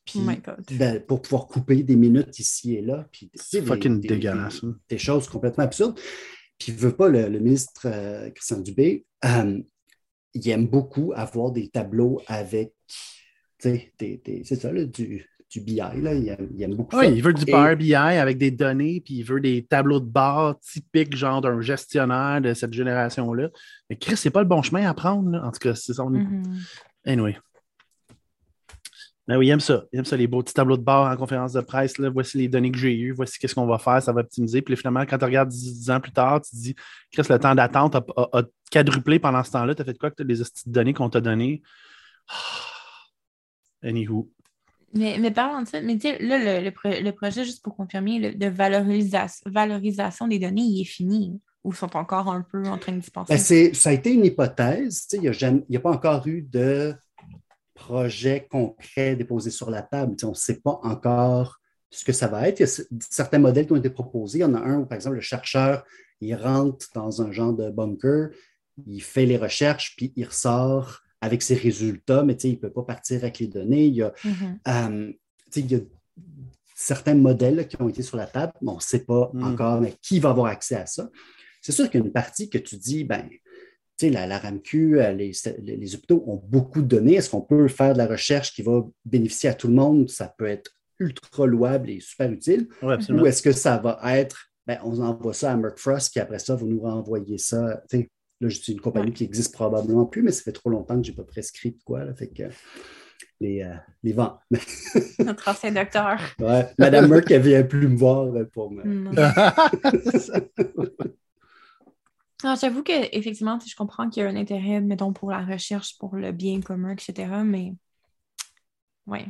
Puis,
Oh
ben, pour pouvoir couper des minutes ici et là. Puis, des-
fucking
des-
dégueulasse. hein.
des choses complètement absurdes. Puis, il veut pas, le, le ministre euh, Christian Dubé, euh, il aime beaucoup avoir des tableaux avec, tu sais, des, des- c'est ça, là, du, du BI, là. Il, aime, il aime beaucoup
Oui,
ça.
il veut du
Et-
Power BI avec des données, puis il veut des tableaux de bord typiques, genre d'un gestionnaire de cette génération-là. Mais Chris, c'est pas le bon chemin à prendre. là. En tout cas, c'est son.
Mhm.
Anyway. Ben oui, il aime ça. Il aime ça, les beaux petits tableaux de bord en conférence de presse. Là. Voici les données que j'ai eues, voici qu'est-ce qu'on va faire, ça va optimiser. Puis là, finalement, quand tu regardes 10, 10 ans plus tard, tu te dis, Chris, le temps d'attente a, a- a quadruplé pendant ce temps-là. Tu as fait quoi avec toutes les données qu'on t'a données? Anywho.
Mais, mais parlant de ça, mais tu sais, là, le, le pro- le projet, juste pour confirmer, le- de valorisation, valorisation des données, il est fini. Ou sont encore un peu en train de se penser?
Ben, ça a été une hypothèse. tu sais, Il n'y a pas encore eu de projet concret déposé sur la table. On ne sait pas encore ce que ça va être. Il y a certains modèles qui ont été proposés. Il y en a un où, par exemple, le chercheur, il rentre dans un genre de bunker, il fait les recherches, puis il ressort avec ses résultats, mais tu sais, il ne peut pas partir avec les données. Il y a,
Mhm.
euh, tu sais, il y a certains modèles là, qui ont été sur la table, mais on ne sait pas
Mm.
encore mais qui va avoir accès à ça. C'est sûr qu'il y a une partie que tu dis, ben, tu sais, la, la RAMQ, euh, les, hôpitaux ont beaucoup de données. Est-ce qu'on peut faire de la recherche qui va bénéficier à tout le monde? Ça peut être ultra louable et super utile. Ou est-ce que ça va être, ben, on envoie ça à Merck Frost, qui après ça va nous renvoyer ça. Tu sais, là, c'est une compagnie
Ouais.
qui existe probablement plus, mais ça fait trop longtemps que je n'ai pas prescrit de quoi. Là, fait que les, euh, les vents.
Notre ancien docteur.
Ouais, Madame Merck, elle vient plus me voir euh, pour me.
J'avoue que effectivement, je comprends qu'il y a un intérêt, mettons, pour la recherche, pour le bien commun, etc. Mais ouais.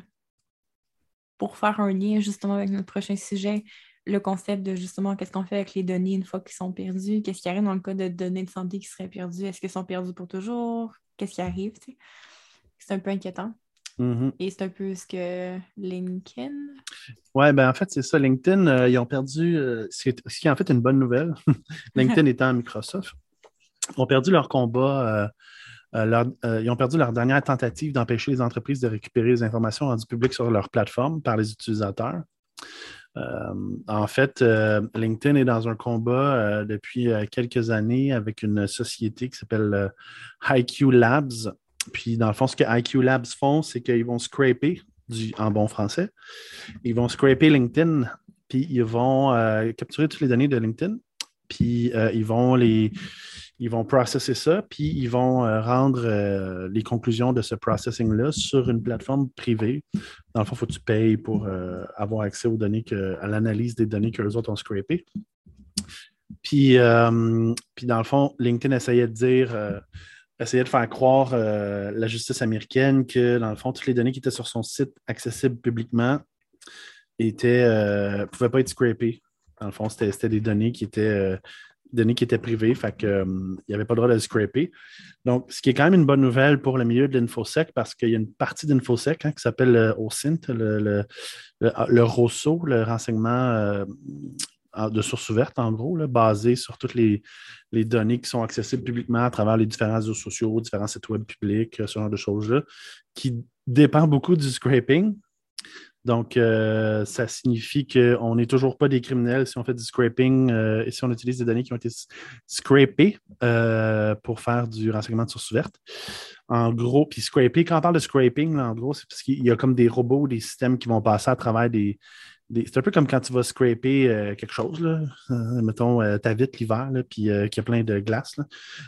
Pour faire un lien justement avec notre prochain sujet, le concept de justement qu'est-ce qu'on fait avec les données une fois qu'ils sont perdus, qu'est-ce qui arrive dans le cas de données de santé qui seraient perdues, est-ce qu'elles sont perdues pour toujours, qu'est-ce qui arrive. C'est un peu inquiétant.
Mhm.
Et c'est un peu ce que Lincoln.
Ouais, ben en fait, c'est ça. LinkedIn, euh, ils ont perdu, euh, ce qui est- en fait une bonne nouvelle, LinkedIn étant Microsoft, ont perdu leur combat. euh, leur- ils ont perdu leur dernière tentative d'empêcher les entreprises de récupérer les informations rendues publiques sur leur plateforme par les utilisateurs. En fait, LinkedIn est dans un combat depuis quelques années avec une société qui s'appelle euh, IQ Labs. Puis, dans le fond, ce que IQ Labs font, c'est qu'ils vont scraper, du, en bon français, ils vont scraper LinkedIn, puis ils vont euh, capturer toutes les données de LinkedIn, puis euh, ils vont les ils vont processer ça, puis ils vont euh, rendre les conclusions de ce processing-là sur une plateforme privée. Dans le fond, il faut que tu payes pour avoir accès aux données, que, à l'analyse des données que les autres ont scrapées. Puis, puis dans le fond, LinkedIn essayait de dire, essayait de faire croire euh, la justice américaine que, dans le fond, toutes les données qui étaient sur son site accessibles publiquement étaient, euh, pouvaient pas être scrapées. Dans le fond, c'était des données qui étaient, euh, données qui étaient privées, fait que, euh, n'y avait pas le droit de les scraper. Donc, ce qui est quand même une bonne nouvelle pour le milieu de l'InfoSec, parce qu'il y a une partie d'InfoSec hein, qui s'appelle le OSINT, le, le, le, le ROSO, le renseignement euh, de source ouverte, en gros, là, basé sur toutes les, données qui sont accessibles publiquement à travers les différents réseaux sociaux, différents sites web publics, ce genre de choses-là, qui dépend beaucoup du scraping. Donc, euh, ça signifie qu'on n'est toujours pas des criminels si on fait du scraping euh, et si on utilise des données qui ont été scrapées euh, pour faire du renseignement de source ouverte. En gros, puis scraper, quand on parle de scraping, en gros, c'est parce qu'il y a comme des robots, des systèmes qui vont passer à travers des. C'est un peu comme quand tu vas scraper euh, quelque chose, là. Euh, mettons euh, ta vitre l'hiver, puis euh, qu'il y a plein de glace. là.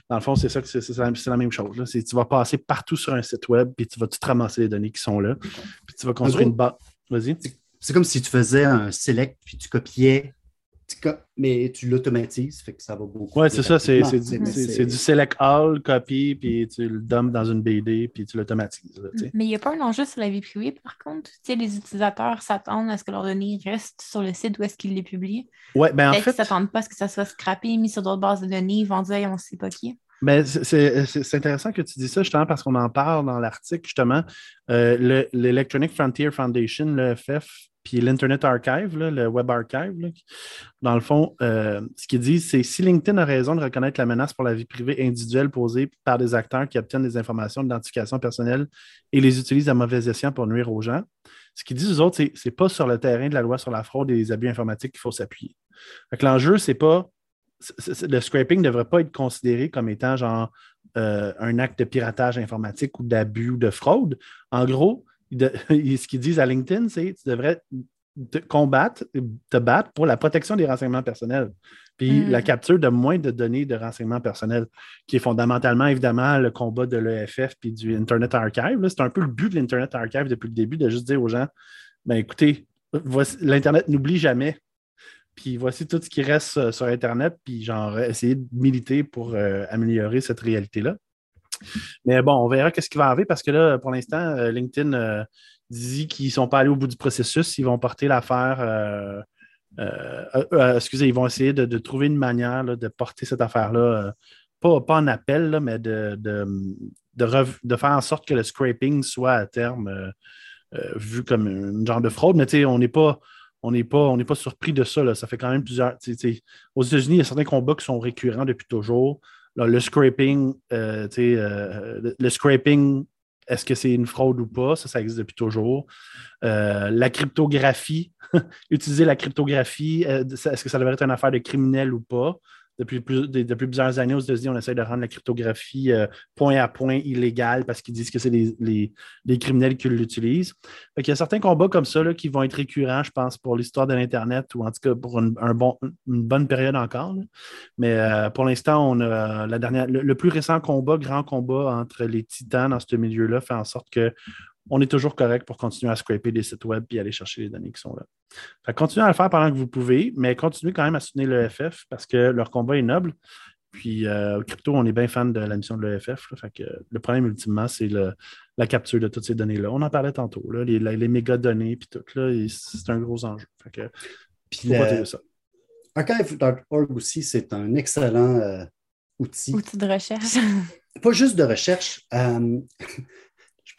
Dans le fond, c'est ça que c'est, la, même chose. là. Tu vas passer partout sur un site web, puis tu vas tout ramasser les données qui sont là. Puis tu vas construire
gros,
une base. Vas-y.
C'est comme si tu faisais un select puis tu copiais, mais tu l'automatises, fait que ça va beaucoup.
Oui,
plus
c'est ça, c'est, du, select all, copy, puis tu le dumps dans une BD, puis tu l'automatises.
Mais il n'y a pas un enjeu sur la vie privée, par contre? Les utilisateurs s'attendent à ce que leurs données restent sur le site où est-ce qu'ils les publient.
Ouais, ben en fait,
ne s'attendent pas à ce que ça soit scrappé, mis sur d'autres bases de données, vendu à on ne sait pas qui.
Ben, c'est intéressant que tu dis ça, justement, parce qu'on en parle dans l'article, justement. Euh, L'Electronic Frontier Foundation, l'EFF, puis l'Internet Archive, le Web Archive, dans le fond, euh, ce qu'ils disent, c'est si LinkedIn a raison de reconnaître la menace pour la vie privée individuelle posée par des acteurs qui obtiennent des informations d'identification personnelle et les utilisent à mauvais escient pour nuire aux gens, ce qu'ils disent aux autres, c'est n'est pas sur le terrain de la loi sur la fraude et les abus informatiques qu'il faut s'appuyer. L'enjeu, c'est pas. le scraping ne devrait pas être considéré comme étant genre euh, un acte de piratage informatique ou d'abus ou de fraude. En gros, ce qu'ils disent à LinkedIn, c'est tu devrais te combattre, te battre pour la protection des renseignements personnels. Puis mm. la capture de moins de données de renseignements personnels, qui est fondamentalement, évidemment, le combat de l'EFF puis du Internet Archive. C'est un peu le but de l'Internet Archive depuis le début, de juste dire aux gens ben écoutez, l'Internet n'oublie jamais. Puis voici tout ce qui reste sur Internet, puis genre essayer de militer pour euh, améliorer cette réalité-là. Mais bon, on verra qu'est-ce qui va arriver parce que là, pour l'instant, euh, LinkedIn euh, dit qu'ils ne sont pas allés au bout du processus. Ils vont porter l'affaire. Euh, excusez, ils vont essayer de, trouver une manière de porter cette affaire-là, pas, pas, en appel, mais de, de, faire en sorte que le scraping soit à terme vu comme un genre de fraude. Mais tu sais, on n'est pas on n'est pas, pas surpris de ça. Ça fait quand même plusieurs. Aux États-Unis, il y a certains combats qui sont récurrents depuis toujours le scraping, euh, euh, le, scraping, est-ce que c'est une fraude ou pas? Ça, ça existe depuis toujours. Euh, la cryptographie, utiliser la cryptographie, est-ce que ça devrait être une affaire de criminel ou pas? Depuis, plusieurs années aux États-Unis, on essaie de rendre la cryptographie euh, point à point illégale parce qu'ils disent que c'est les, criminels qui l'utilisent. Il y a certains combats comme ça qui vont être récurrents, je pense, pour l'histoire de l'Internet ou en tout cas pour une, un bon, une bonne période encore. Mais euh, pour l'instant, on a la dernière, le, plus récent combat, grand combat entre les titans dans ce milieu-là, fait en sorte que on est toujours correct pour continuer à scraper des sites web et aller chercher les données qui sont là. Fait continuez à le faire pendant que vous pouvez, mais continuez quand même à soutenir l'EFF parce que leur combat est noble. Puis euh, au crypto, on est bien fan de la mission de l'EFF. le problème ultimement, c'est la capture de toutes ces données-là. On en parlait tantôt, les, méga données puis tout, c'est un gros enjeu. Fait que,
puis ça. Archive.org aussi, c'est un excellent euh, outil.
Outil de recherche.
Pas juste de recherche. Euh,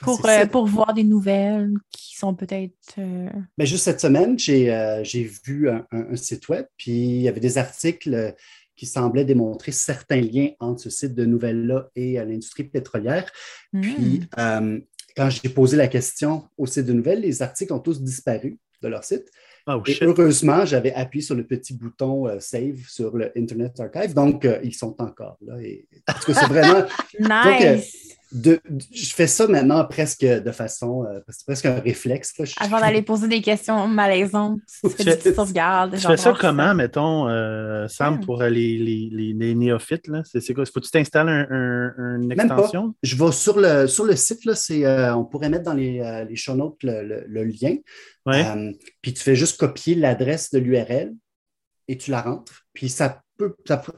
pour, euh, pour voir des nouvelles qui sont peut-être. Euh,
Mais juste cette semaine, j'ai euh, vu un, site web, puis il y avait des articles qui semblaient démontrer certains liens entre ce site de nouvelles-là et l'industrie pétrolière. Puis, hmm. quand j'ai posé la question au site de nouvelles, les articles ont tous disparu de leur site. Oh, et heureusement, j'avais appuyé sur le petit bouton Save sur le Internet Archive, donc ils sont encore là. Et, parce que c'est vraiment.
nice!
Je fais ça maintenant presque de façon, euh, c'est presque un réflexe.
Avant d'aller poser des questions malaisantes, tu fais des sauvegardes.
Tu fais ça comment, mettons, euh, Sam, pour les, les, néophytes? C'est quoi? Faut-tu t'installes un, une extension?
Je vais sur le, sur le site, là, euh, on pourrait mettre dans les, les show notes le, lien. puis tu fais juste copier l'adresse de l'URL et tu la rentres. Puis ça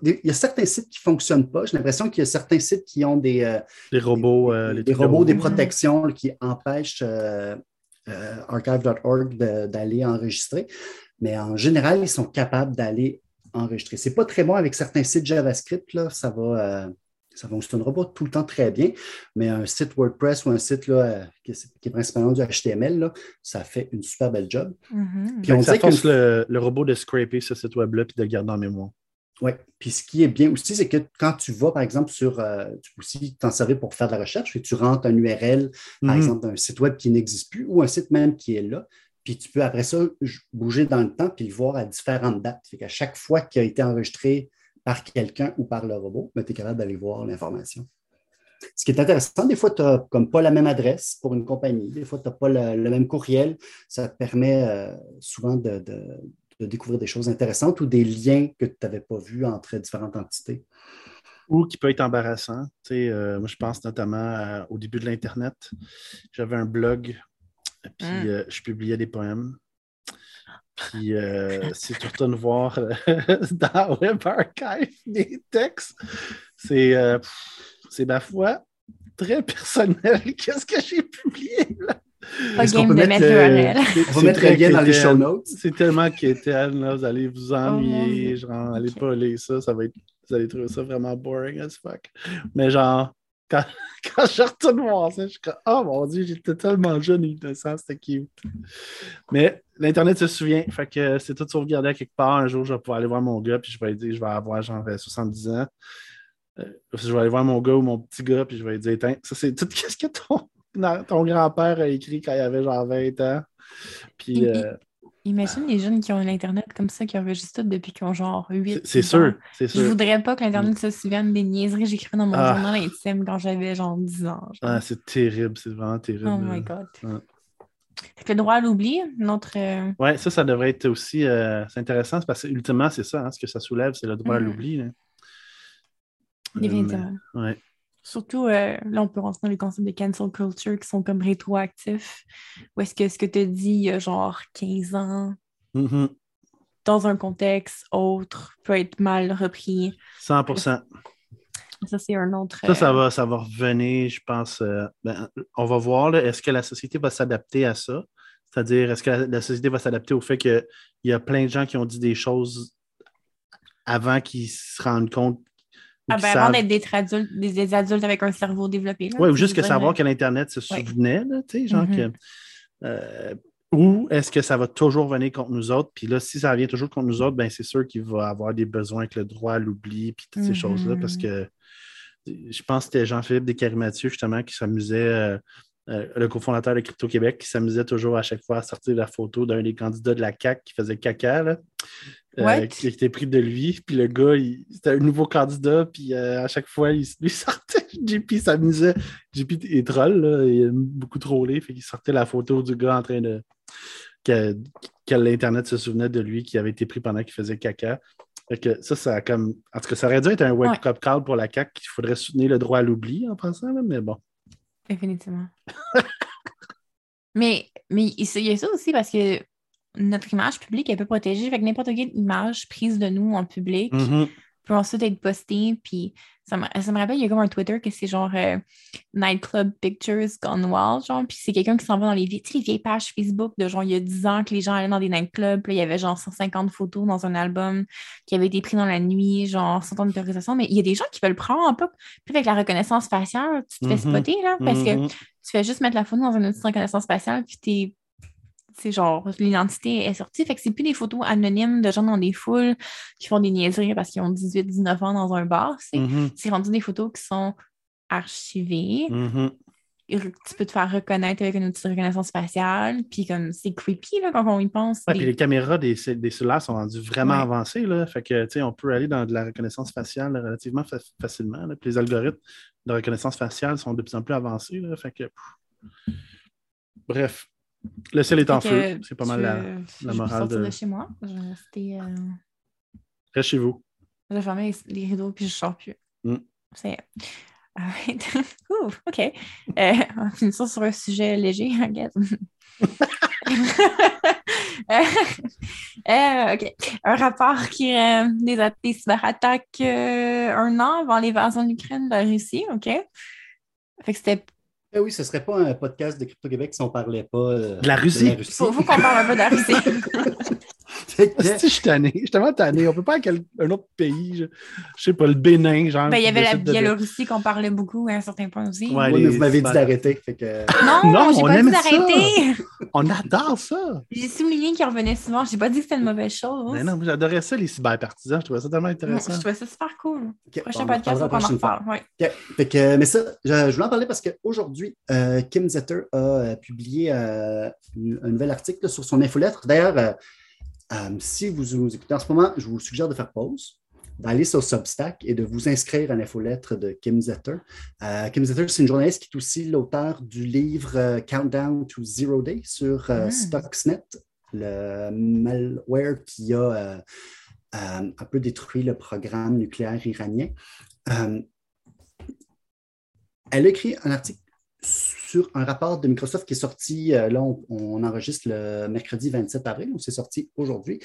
il y a certains sites qui ne fonctionnent pas. J'ai l'impression qu'il y a certains sites qui ont des, euh,
des robots,
des, des, robots, des protections qui empêchent euh, euh, archive.org d'aller enregistrer. Mais en général, ils sont capables d'aller enregistrer. Ce n'est pas très bon avec certains sites JavaScript. Là, ça va. ça ne fonctionnera pas tout le temps très bien, mais un site WordPress ou un site là, qui, est, principalement du HTML, là, ça fait une super belle job.
Mm-hmm. Puis on ça force le, le, robot de scraper ce site web-là et de le garder en mémoire.
Oui. Puis ce qui est bien aussi, c'est que quand tu vas, par exemple, sur. Euh, tu peux aussi t'en servir pour faire de la recherche. Et tu rentres un URL, par mhm. exemple, d'un site web qui n'existe plus ou un site même qui est là. Puis tu peux après ça bouger dans le temps puis le voir à différentes dates. Fait qu'à chaque fois qu'il a été enregistré par quelqu'un ou par le robot, ben, tu es capable d'aller voir l'information. Ce qui est intéressant, des fois, tu n'as comme pas la même adresse pour une compagnie, des fois, tu n'as pas le, même courriel. Ça te permet euh, souvent de, de découvrir des choses intéressantes ou des liens que tu n'avais pas vus entre différentes entités?
Ou qui peut être embarrassant. Euh, moi, je pense notamment au début de l'Internet. J'avais un blog, puis hmm. euh, je publiais des poèmes. Puis euh, si tu retournes voir dans Web Archive des textes, c'est, c'est ma foi très personnel. Qu'est-ce que j'ai publié là?
Pas
Est-ce qu'on
game
peut
de
mettre
mettre
le-
l'URL.
On va
C'est
mettre le
très
lien dans les show notes.
C'est tellement quétaine, là. Vous allez vous
Oh,
ennuyer. Genre, allez pas lire ça. Ça va être... Vous allez trouver ça vraiment boring as fuck. Mais genre, quand, quand je retourne voir ça, je suis comme, oh mon dieu, j'étais tellement jeune et innocent, c'était cute. Mais l'Internet se souvient. Fait que c'est tout sauvegardé à quelque part. Un jour, je vais pouvoir aller voir mon gars, puis je vais lui dire, je vais avoir genre euh, 70 ans. Euh, je vais aller voir mon gars ou mon petit gars, puis je vais lui dire, Tiens, ça c'est tout ce que ton, ton grand-père a écrit quand il avait genre 20 ans. Puis euh,
Imagine les jeunes qui ont l'Internet comme ça, qui enregistrent tout depuis qu'ils ont genre 8
c'est- c'est sûr, c'est
Je
sûr.
voudrais pas que l'Internet se souvienne des niaiseries que j'écrivais dans mon
Ah.
journal intime quand j'avais genre 10 ans. genre.
Ah, c'est terrible, c'est vraiment terrible.
oh my god.
Ouais.
Fait que le droit à l'oubli, notre. euh,
Ouais, ça, ça devrait être aussi euh, c'est intéressant parce que ultimement, c'est ça, hein, ce que ça soulève, c'est le droit à
Mhm.
l'oubli.
Définitivement.
Euh, ouais.
Surtout, euh, là, on peut rentrer dans les concepts de cancel culture qui sont comme rétroactifs. Ou est-ce que ce que tu as dit il y a genre 15 ans,
Mhm.
dans un contexte autre, peut être mal repris?
100%.
Ça, c'est un autre.
Ça, ça
euh,
va, ça va revenir, je pense. euh, ben, on va voir, est-ce que la société va s'adapter à ça? C'est-à-dire, est-ce que la, la société va s'adapter au fait qu'il y a plein de gens qui ont dit des choses avant qu'ils se rendent compte?
Ah ben, avant d'être des adultes, des, des adultes avec un cerveau développé.
Oui, ou juste que savoir que l'Internet se souvenait, tu sais, genre
Mhm.
que. euh, ou est-ce que ça va toujours venir contre nous autres? Puis là, si ça vient toujours contre nous autres, ben c'est sûr qu'il va avoir des besoins avec le droit à l'oubli, puis toutes ces
Mhm.
choses-là, parce que je pense que c'était Jean-Philippe Descarimathieu, justement, qui s'amusait, euh, euh, le cofondateur de Crypto-Québec, qui s'amusait toujours à chaque fois à sortir la photo d'un des candidats de la CAC qui faisait caca, là, euh, qui était pris de lui. Puis le gars, c'était un nouveau candidat, puis euh, à chaque fois, il, lui sortait. JP s'amusait. JP est troll, là, il aime beaucoup troller, fait qu'il sortait la photo du gars en train de. que, que l'Internet se souvenait de lui qui avait été pris pendant qu'il faisait caca. Fait que ça, ça a comme. En tout cas, ça aurait dû être un wake-up call pour la CAQ qu'il faudrait soutenir le droit à l'oubli en pensant, là, mais bon.
Définitivement. mais mais il y a ça aussi parce que notre image publique est peu protégée. Fait que n'importe quelle image prise de nous en public
Mhm.
peut ensuite être postée. Puis ça me, ça me rappelle, il y a comme un Twitter que c'est genre euh, Nightclub Pictures Gone Wild, genre. Puis c'est quelqu'un qui s'en va dans les, vieilles pages Facebook de genre il y a 10 ans que les gens allaient dans des nightclubs. Là, il y avait genre 150 photos dans un album qui avait été pris dans la nuit, genre sans ton autorisation. Mais il y a des gens qui veulent le prendre un peu. Puis avec la reconnaissance faciale, tu te fais
Mhm.
spotter, là, parce que
Mhm.
tu fais juste mettre la photo dans un outil de reconnaissance spatiale, puis t'es. C'est genre, l'identité est sortie. Fait que c'est plus des photos anonymes de gens dans des foules qui font des niaiseries parce qu'ils ont 18-19 ans dans un bar. sais.
Mhm.
C'est rendu des photos qui sont archivées.
Mhm.
Et Tu peux te faire reconnaître avec un outil de reconnaissance faciale. Puis comme c'est creepy là, quand on y pense.
Ouais,
Des-
puis les caméras des, des cellulaires sont rendues vraiment
Ouais.
avancées. Là. Fait que, tu sais, on peut aller dans de la reconnaissance faciale relativement fa- facilement. là. Puis les algorithmes de reconnaissance faciale sont de plus en plus avancés. Là. Fait que. Bref, le ciel est en feu. C'est pas mal la, la
je
morale
sortir
de.
de chez moi. Je vais rester. euh,
Reste chez vous.
Je vais fermer les, les rideaux puis je sors plus.
Mm.
C'est. Ouh, OK. Euh, on finit ça sur un sujet léger, I guess. Euh, euh, OK. Un rapport qui euh, des, des cyberattaques euh, un an avant l'invasion de l'Ukraine de la Russie, OK? Fait que c'était.
Eh oui, ce ne serait pas un podcast de Crypto-Québec si on ne parlait pas euh,
De la Russie?
Faut, faut qu'on parle un peu de la Russie.
Je suis tanné, je suis tellement tanné. On peut pas à quel- un autre pays, je, je sais pas, le Bénin, genre.
Ben, il y avait la
de-
Biélorussie qu'on parlait beaucoup à un certain point aussi.
Ouais,
Oui,
les
mais vous m'avez dit d'arrêter. Que...
Non,
Non,
j'ai
on
pas dit d'arrêter.
On adore ça.
J'ai souligné qu'il revenait souvent. J'ai pas dit que c'était une mauvaise chose.
Mais non, j'adorais ça, les cyberpartisans. Je trouvais ça tellement intéressant.
je trouvais ça super cool. Prochain
bon,
podcast, on en reparle. Ouais.
OK. Fait que, mais ça, je, je voulais en parler parce qu'aujourd'hui, euh, Kim Zetter a euh, publié euh, un nouvel article sur son infolettre. D'ailleurs, si vous nous écoutez en ce moment, je vous suggère de faire pause, d'aller sur Substack et de vous inscrire à l'infolettre de Kim Zetter. Kim Zetter, c'est une journaliste qui est aussi l'auteur du livre Countdown to Zero Day sur euh,
Mm.
Stuxnet, le malware qui a un peu détruit le programme nucléaire iranien. Euh, elle a écrit un article sur un rapport de Microsoft qui est sorti, euh, là, on, on enregistre le mercredi 27 avril, donc c'est sorti aujourd'hui,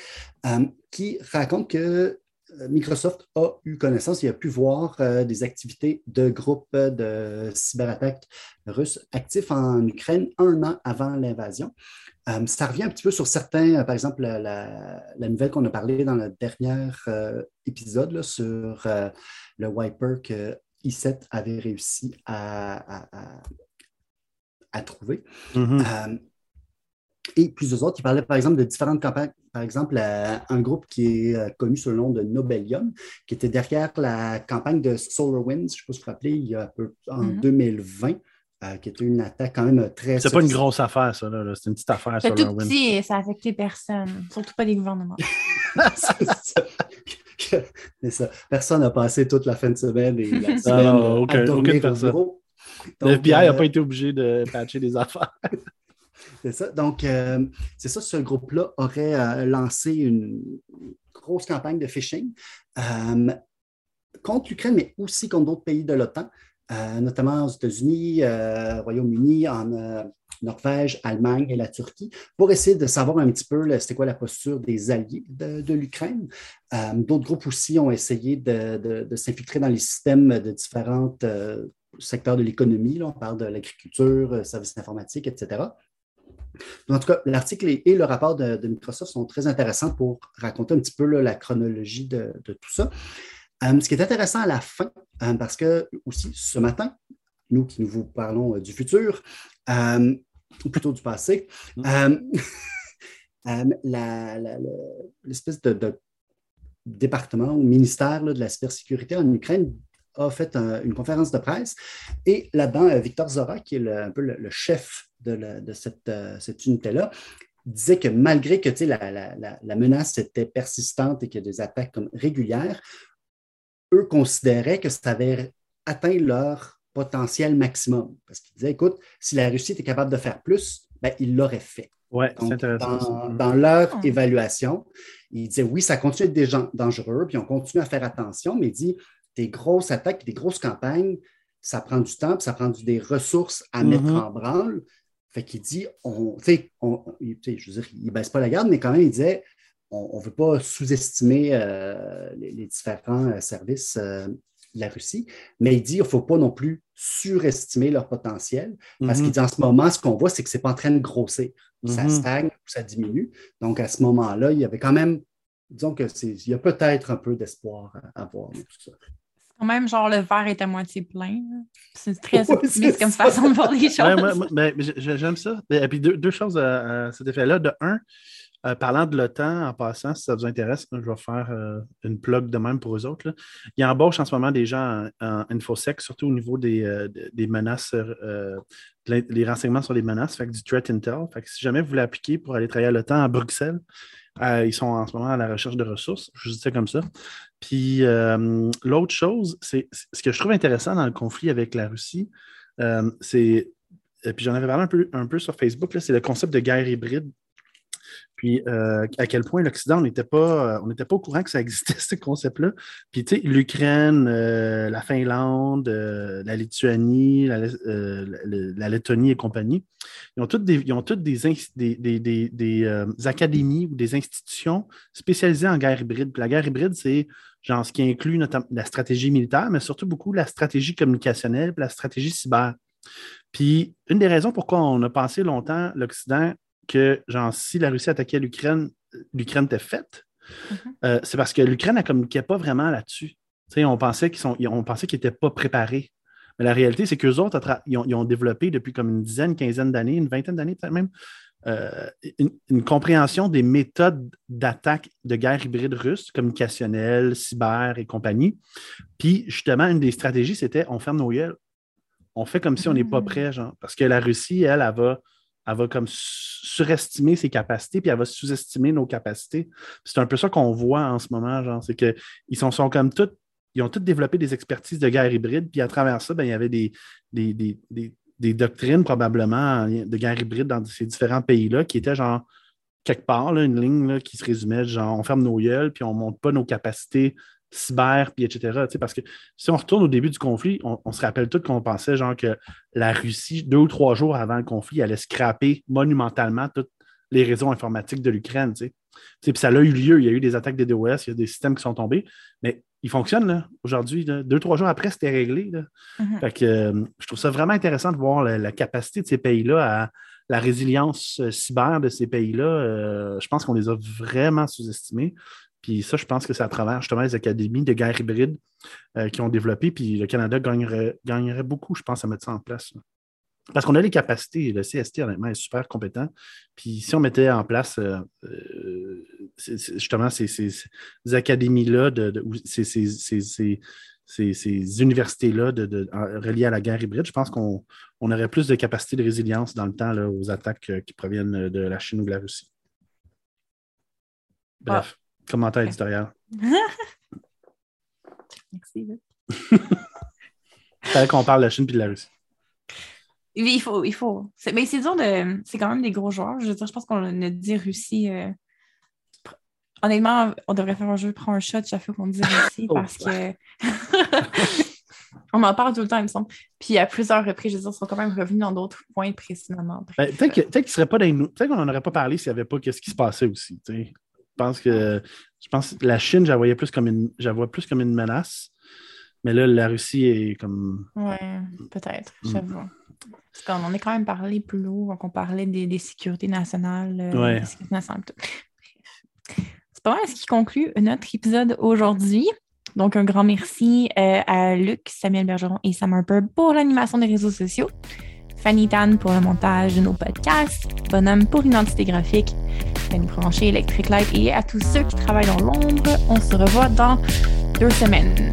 euh, qui raconte que Microsoft a eu connaissance, il a pu voir des activités de groupes de cyberattaques russes actifs en Ukraine un an avant l'invasion. ça revient un petit peu sur certains, par exemple, la, nouvelle qu'on a parlé dans le dernier épisode sur le wiper que i7 avait réussi à, trouver. Mm-hmm et plusieurs autres qui parlaient, par exemple, de différentes campagnes. Par exemple, un groupe qui est euh, connu sous le nom de Nobelium, qui était derrière la campagne de SolarWinds, je ne sais pas si vous vous rappelez, il y a un peu, en 2020. Mm-hmm. Euh, qui était une attaque quand même très.
C'est pas une grosse affaire, ça. Là. C'est une petite affaire.
C'est tout petit ça affectait personne, surtout pas les gouvernements.
c'est ça. Personne n'a passé toute la fin de semaine et la semaine ah, aucun, aucune
Le FBI n'a pas été obligé de patcher des affaires.
C'est ça. Donc, euh, c'est ça, ce groupe-là aurait euh, lancé une grosse campagne de phishing euh, contre l'Ukraine, mais aussi contre d'autres pays de l'OTAN, notamment aux États-Unis, Royaume-Uni, en Norvège, Allemagne et la Turquie, pour essayer de savoir un petit peu c'était quoi la posture des alliés de, l'Ukraine. d'autres groupes aussi ont essayé de, de s'infiltrer dans les systèmes de différents secteurs de l'économie. On parle de l'agriculture, services informatiques, etc. En tout cas, l'article et, le rapport de, Microsoft sont très intéressants pour raconter un petit peu la chronologie de, tout ça. Euh, ce qui est intéressant à la fin, euh, parce que aussi ce matin, nous qui nous vous parlons euh, du futur, ou plutôt du passé, l'espèce de, département ou ministère de la cybersécurité en Ukraine a fait une conférence de presse. Et là-dedans, Victor Zora, qui est un peu le chef de, cette, euh, cette unité-là, disait que malgré que la, la, menace était persistante et qu'il y a des attaques comme régulières, eux considéraient que ça avait atteint leur potentiel maximum. Parce qu'ils disaient, écoute, si la Russie était capable de faire plus, ben, ils l'auraient fait.
Ouais, c'est intéressant.
Dans, leur ah. évaluation, ils disaient, oui, ça continue d'être dangereux, puis on continue à faire attention, mais ils disent, des grosses attaques, des grosses campagnes, ça prend du temps, puis ça prend des ressources à mettre mm-hmm. en branle. Fait qu'il dit, on, on, je veux dire, il ne baisse pas la garde, mais quand même, il disait, on ne veut pas sous-estimer euh, les, différents euh, services euh, de la Russie, mais il dit, il ne faut pas non plus surestimer leur potentiel, parce qu'il mhm. dit, en ce moment, ce qu'on voit, c'est que ce n'est pas en train de grossir. Ça mhm. stagne ou ça diminue. Donc, à ce moment-là, il y avait quand même, disons que il y a peut-être un peu d'espoir à, tout ça
même, genre, le verre est à moitié plein. C'est très optimiste comme façon de voir les choses.
Ouais, J'aime ça. Et puis, deux, choses à, cet effet-là. De un, euh, parlant de l'OTAN, en passant, si ça vous intéresse, je vais faire euh, une plug de même pour eux autres. Là. Il embauche en ce moment des gens en, InfoSec, surtout au niveau des, euh, des menaces, les renseignements sur les menaces, fait du threat intel. Fait que si jamais vous voulez appliquer pour aller travailler à l'OTAN à Bruxelles, ils sont en ce moment à la recherche de ressources, je dis ça comme ça. Puis l'autre chose, c'est ce que je trouve intéressant dans le conflit avec la Russie, c'est, puis j'en avais parlé un peu, un peu sur Facebook, c'est le concept de guerre hybride puis euh, à quel point l'Occident, on n'était pas, on pas au courant que ça existait, ce concept-là. Puis tu sais, l'Ukraine, euh, la Finlande, euh, la Lituanie, la, Lettonie et compagnie, ils ont toutes des, ont toutes des, des, académies ou des institutions spécialisées en guerre hybride. Puis la guerre hybride, c'est genre ce qui inclut notamment la stratégie militaire, mais surtout beaucoup la stratégie communicationnelle, puis la stratégie cyber. Puis une des raisons pourquoi on a pensé longtemps l'Occident que, genre, si la Russie attaquait l'Ukraine, l'Ukraine était faite, mm-hmm. euh, c'est parce que l'Ukraine ne communiquait pas vraiment là-dessus. On pensait qu'ils n'étaient pas préparés. Mais la réalité, c'est qu'eux autres, ils ont, développé depuis comme une dizaine, quinzaine d'années, une vingtaine d'années peut-être même, euh, une, compréhension des méthodes d'attaque de guerre hybride russe, communicationnelle, cyber et compagnie. Puis, justement, une des stratégies, c'était on ferme nos yeux. On fait comme si on n'est pas mm. prêt, genre. Parce que la Russie, elle, elle va elle va comme surestimer ses capacités, puis elle va sous-estimer nos capacités. C'est un peu ça qu'on voit en ce moment, genre, c'est qu'ils sont, sont comme tous, ils ont tous développé des expertises de guerre hybride, puis à travers ça, ben, il y avait des, des, doctrines probablement de guerre hybride dans ces différents pays-là qui étaient genre quelque part, une ligne qui se résumait genre on ferme nos gueules, puis on ne monte pas nos capacités cyber, puis etc. Parce que si on retourne au début du conflit, on, se rappelle tout qu'on pensait genre que la Russie, deux ou trois jours avant le conflit, allait scraper monumentalement toute les réseaux informatiques de l'Ukraine. Puis ça a eu lieu, il y a eu des attaques des DOS, il y a des systèmes qui sont tombés, mais ils fonctionnent aujourd'hui. Deux, trois jours après, c'était réglé.
Mhm.
Fait que, euh, je trouve ça vraiment intéressant de voir la, capacité de ces pays-là à la résilience euh, cyber de ces pays-là. Euh, je pense qu'on les a vraiment sous-estimés. Puis ça, je pense que c'est à travers justement les académies de guerre hybride qui ont développé. Puis le Canada gagnerait, gagnerait beaucoup, je pense, à mettre ça en place. Parce qu'on a les capacités. Le CST, honnêtement, est super compétent. Puis si on mettait en place euh, euh, justement ces, académies-là, de, ces, universités-là de, reliées à la guerre hybride, je pense qu'on aurait plus de capacité de résilience dans le temps aux attaques euh, qui proviennent de la Chine ou de la Russie. Bref, commentaire éditorial.
Merci.
Il fallait qu'on parle de la Chine et de la Russie.
Il faut, il faut. Mais c'est dur de. C'est quand même des gros joueurs. Je veux dire, je pense qu'on a dit Russie. Euh, honnêtement, on devrait faire un jeu, prendre un shot chaque fois qu'on dit Russie oh, parce que. on en parle tout le temps, il me semble. Puis à plusieurs reprises, je veux dire, ils sont quand même revenus dans d'autres points précisément.
Ben, peut-être serait pas Peut-être qu'on n'en aurait pas parlé s'il n'y avait pas qu'est-ce qui se passait aussi. Pense que. Je pense que la Chine, je la voyais plus comme une, plus comme une menace. Mais là, la Russie est comme.
Oui, peut-être, mm. j'avoue. Parce qu'on en est quand même parlé plus haut, donc on parlait des, sécurités nationales.
Euh,
C'est pas mal ce qui conclut notre épisode aujourd'hui. Donc, un grand merci euh, à Luc, Samuel Bergeron et Sam Harper pour l'animation des réseaux sociaux. Fanny Tan pour le montage de nos podcasts, Bonhomme pour l'identité graphique, Fanny Provencher, Electric Light et à tous ceux qui travaillent dans l'ombre. On se revoit dans deux semaines.